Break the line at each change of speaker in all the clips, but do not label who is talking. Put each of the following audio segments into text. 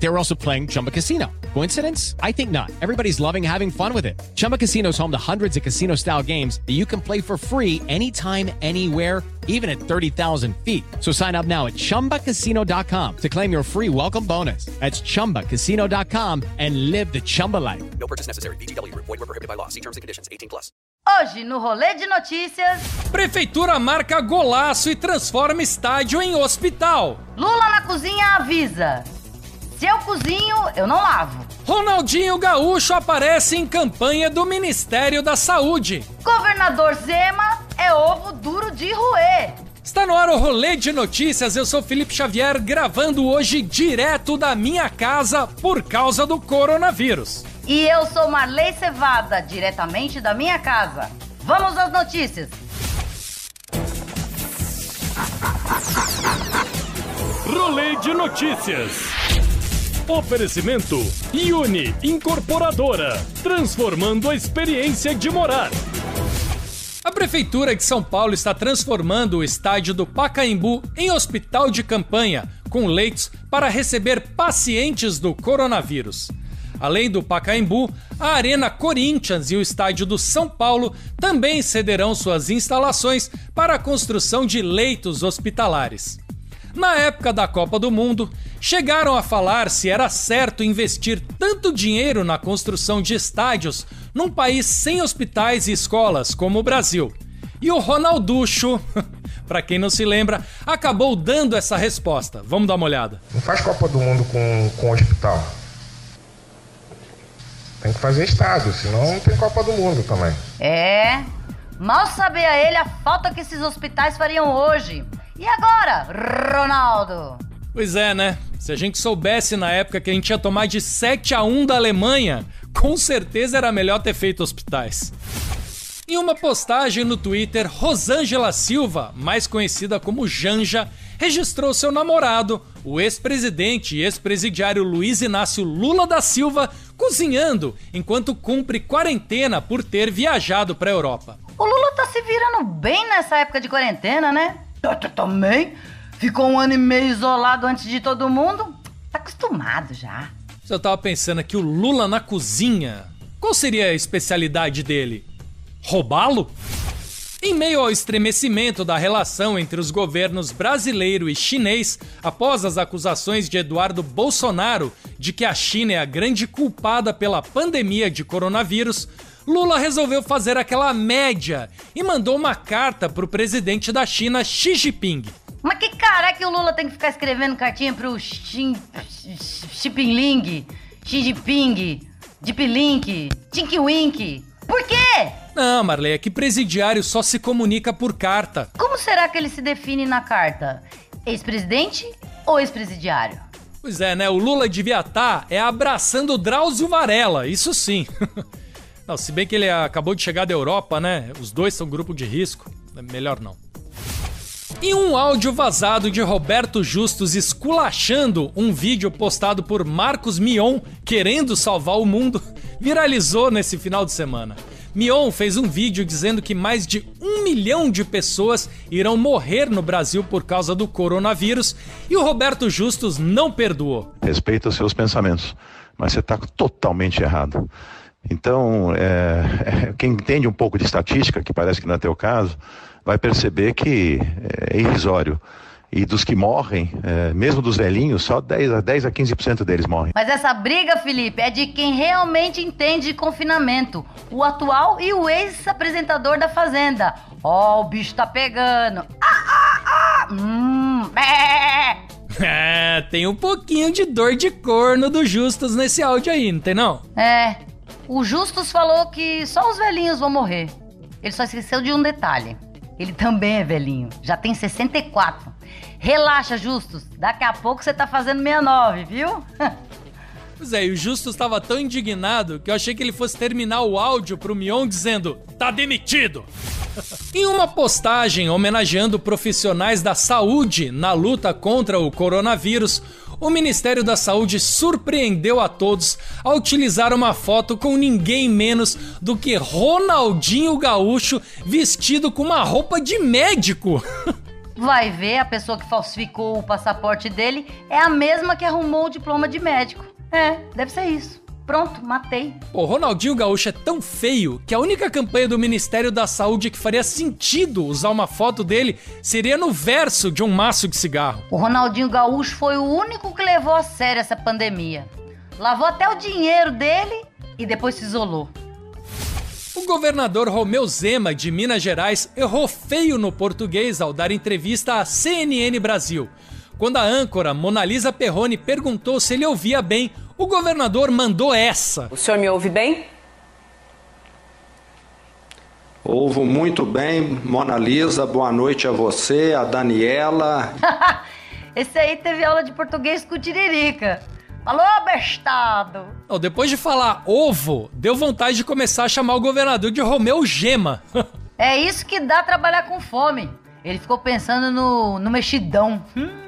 They were also playing Chumba Casino. Coincidence? I think not. Everybody's loving having fun with it. Chumba Casino is home to hundreds of casino style games that you can play for free anytime, anywhere, even at 30,000 feet. So sign up now at chumbacasino.com to claim your free welcome bonus. That's chumbacasino.com and live the Chumba life.
No purchase necessary. VGW Group. Void were prohibited by law. See terms and conditions. 18 plus.
Hoje, no Rolê de Notícias,
Prefeitura marca golaço e transforma estádio em hospital.
Lula na cozinha avisa: se eu cozinho, eu não lavo.
Ronaldinho Gaúcho aparece em campanha do Ministério da Saúde.
Governador Zema é ovo duro de roer.
Está no ar o Rolê de Notícias. Eu sou Felipe Xavier, gravando hoje direto da minha casa por causa do coronavírus.
E eu sou Marley Cevada, diretamente da minha casa. Vamos às notícias.
Rolê de notícias. Oferecimento Uni Incorporadora, transformando a experiência de morar.
A Prefeitura de São Paulo está transformando o estádio do Pacaembu em hospital de campanha, com leitos para receber pacientes do coronavírus. Além do Pacaembu, a Arena Corinthians e o estádio do São Paulo também cederão suas instalações para a construção de leitos hospitalares. Na época da Copa do Mundo, chegaram a falar se era certo investir tanto dinheiro na construção de estádios num país sem hospitais e escolas como o Brasil. E o Ronalducho, para quem não se lembra, acabou dando essa resposta. Vamos dar uma olhada.
Não faz Copa do Mundo com, com hospital. Tem que fazer estádio, senão não tem Copa do Mundo também.
É, mal sabia ele a falta que esses hospitais fariam hoje. E agora, Ronaldo?
Pois é, né? Se a gente soubesse na época que a gente ia tomar de 7 a 1 da Alemanha, com certeza era melhor ter feito hospitais. Em uma postagem no Twitter, Rosângela Silva, mais conhecida como Janja, registrou seu namorado, o ex-presidente e ex-presidiário Luiz Inácio Lula da Silva, cozinhando enquanto cumpre quarentena por ter viajado para a Europa.
O Lula tá se virando bem nessa época de quarentena, né? Também. Ficou um ano e meio isolado antes de todo mundo. Tá acostumado já.
Eu tava pensando aqui, o Lula na cozinha. Qual seria a especialidade dele? Roubá-lo? Em meio ao estremecimento da relação entre os governos brasileiro e chinês, após as acusações de Eduardo Bolsonaro de que a China é a grande culpada pela pandemia de coronavírus, Lula resolveu fazer aquela média e mandou uma carta para o presidente da China, Xi Jinping.
Mas que cara é que o Lula tem que ficar escrevendo cartinha pro Xin... Xipinling, Xi Jinping, Deeplink, Tinky Wink? Por quê?
Não, Marley, é que presidiário só se comunica por carta.
Como será que ele se define na carta? Ex-presidente ou ex-presidiário?
Pois é, né? O Lula devia estar é abraçando o Drauzio Varela, isso sim. Não, se bem que ele acabou de chegar da Europa, né? Os dois são grupo de risco. É melhor não. E um áudio vazado de Roberto Justus esculachando um vídeo postado por Marcos Mion querendo salvar o mundo viralizou nesse final de semana. Mion fez um vídeo dizendo que mais de um milhão de pessoas irão morrer no Brasil por causa do coronavírus e o Roberto Justus não perdoou.
Respeita os seus pensamentos, mas você está totalmente errado. Então, é, é, quem entende um pouco de estatística, que parece que não é teu caso, vai perceber que é irrisório. E dos que morrem, é, mesmo dos velhinhos, só 10 a, 10 a 15% deles morrem.
Mas essa briga, Felipe, é de quem realmente entende de confinamento. O atual e o ex-apresentador da Fazenda. Ó, oh, o bicho tá pegando. Ah, ah, ah! Hum, é.
É, tem um pouquinho de dor de corno do Justus nesse áudio aí, não tem não?
É, o Justus falou que só os velhinhos vão morrer. Ele só esqueceu de um detalhe. Ele também é velhinho, já tem 64. Relaxa, Justus, daqui a pouco você tá fazendo 69, viu?
Pois é, e o Justus estava tão indignado que eu achei que ele fosse terminar o áudio pro Mion dizendo: tá demitido! em uma postagem homenageando profissionais da saúde na luta contra o coronavírus, o Ministério da Saúde surpreendeu a todos ao utilizar uma foto com ninguém menos do que Ronaldinho Gaúcho vestido com uma roupa de médico.
Vai ver, a pessoa que falsificou o passaporte dele é a mesma que arrumou o diploma de médico. É, deve ser isso. Pronto, matei.
O Ronaldinho Gaúcho é tão feio que a única campanha do Ministério da Saúde que faria sentido usar uma foto dele seria no verso de um maço de cigarro.
O Ronaldinho Gaúcho foi o único que levou a sério essa pandemia. Lavou até o dinheiro dele e depois se isolou.
O governador Romeu Zema, de Minas Gerais, errou feio no português ao dar entrevista à CNN Brasil. Quando a âncora Monalisa Perrone perguntou se ele ouvia bem, o governador mandou essa.
O senhor me ouve bem?
Ouvo muito bem, Mona Lisa. Boa noite a você, a Daniela.
Esse aí teve aula de português com o Tiririca. Alô, bestado!
Oh, depois de falar ovo, deu vontade de começar a chamar o governador de Romeu Gema.
é isso que dá trabalhar com fome. Ele ficou pensando no, no mexidão. Hum.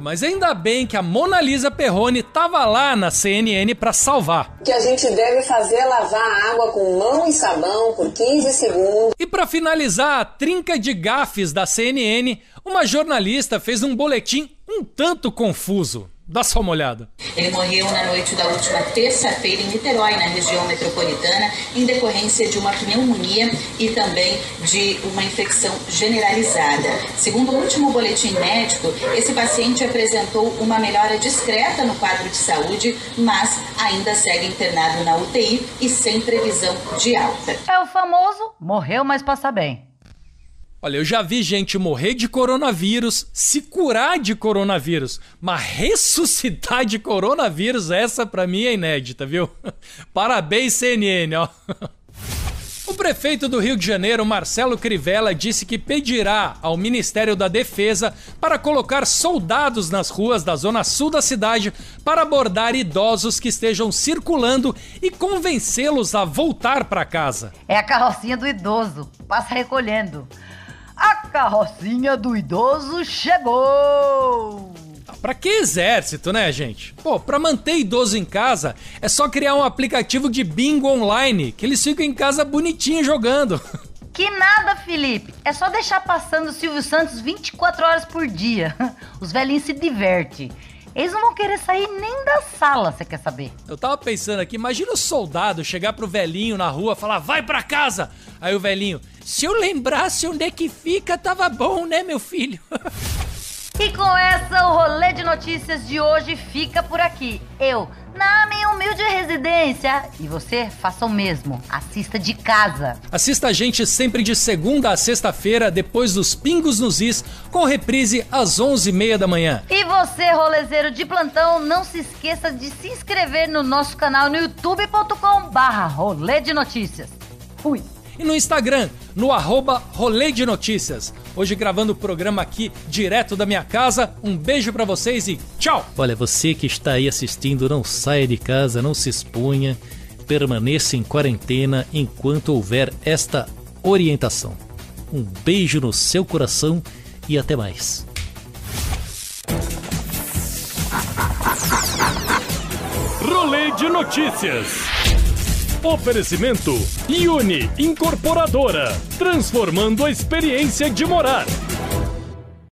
Mas ainda bem que a Mona Lisa Perrone tava lá na CNN para salvar.
Que a gente deve fazer lavar a água com mão e sabão por 15 segundos.
E para finalizar a trinca de gafes da CNN, uma jornalista fez um boletim um tanto confuso. Dá só uma olhada.
Ele morreu na noite da última terça-feira em Niterói, na região metropolitana, em decorrência de uma pneumonia e também de uma infecção generalizada. Segundo o último boletim médico, esse paciente apresentou uma melhora discreta no quadro de saúde, mas ainda segue internado na UTI e sem previsão de alta.
É o famoso morreu, mas passa bem.
Olha, eu já vi gente morrer de coronavírus, se curar de coronavírus, mas ressuscitar de coronavírus, essa pra mim é inédita, viu? Parabéns, CNN, ó. O prefeito do Rio de Janeiro, Marcelo Crivella, disse que pedirá ao Ministério da Defesa para colocar soldados nas ruas da zona sul da cidade para abordar idosos que estejam circulando e convencê-los a voltar para casa.
É a carrocinha do idoso, passa recolhendo. A carrocinha do idoso chegou!
Pra que exército, né, gente? Pô, pra manter idoso em casa, é só criar um aplicativo de bingo online, que eles ficam em casa bonitinho jogando.
Que nada, Felipe. É só deixar passando o Silvio Santos 24 horas por dia. Os velhinhos se divertem. Eles não vão querer sair nem da sala, você quer saber?
Eu tava pensando aqui, imagina o soldado chegar pro velhinho na rua falar, vai pra casa! Aí o velhinho, se eu lembrasse onde é que fica, tava bom, né, meu filho?
E com essa, o rolê de notícias de hoje fica por aqui. Eu, na minha humilde residência. E você, faça o mesmo. Assista de casa.
Assista a gente sempre de segunda a sexta-feira, depois dos Pingos nos Is, com reprise às 11h30 da manhã.
E você, rolezeiro de plantão, não se esqueça de se inscrever no nosso canal no youtube.com barra rolê de notícias. Fui!
e no Instagram, no arroba Rolê de Notícias. Hoje gravando o programa aqui direto da minha casa. Um beijo para vocês e tchau!
Olha, você que está aí assistindo, não saia de casa, não se exponha, permaneça em quarentena enquanto houver esta orientação. Um beijo no seu coração e até mais.
Rolê de Notícias. Oferecimento Uni Incorporadora, transformando a experiência de morar.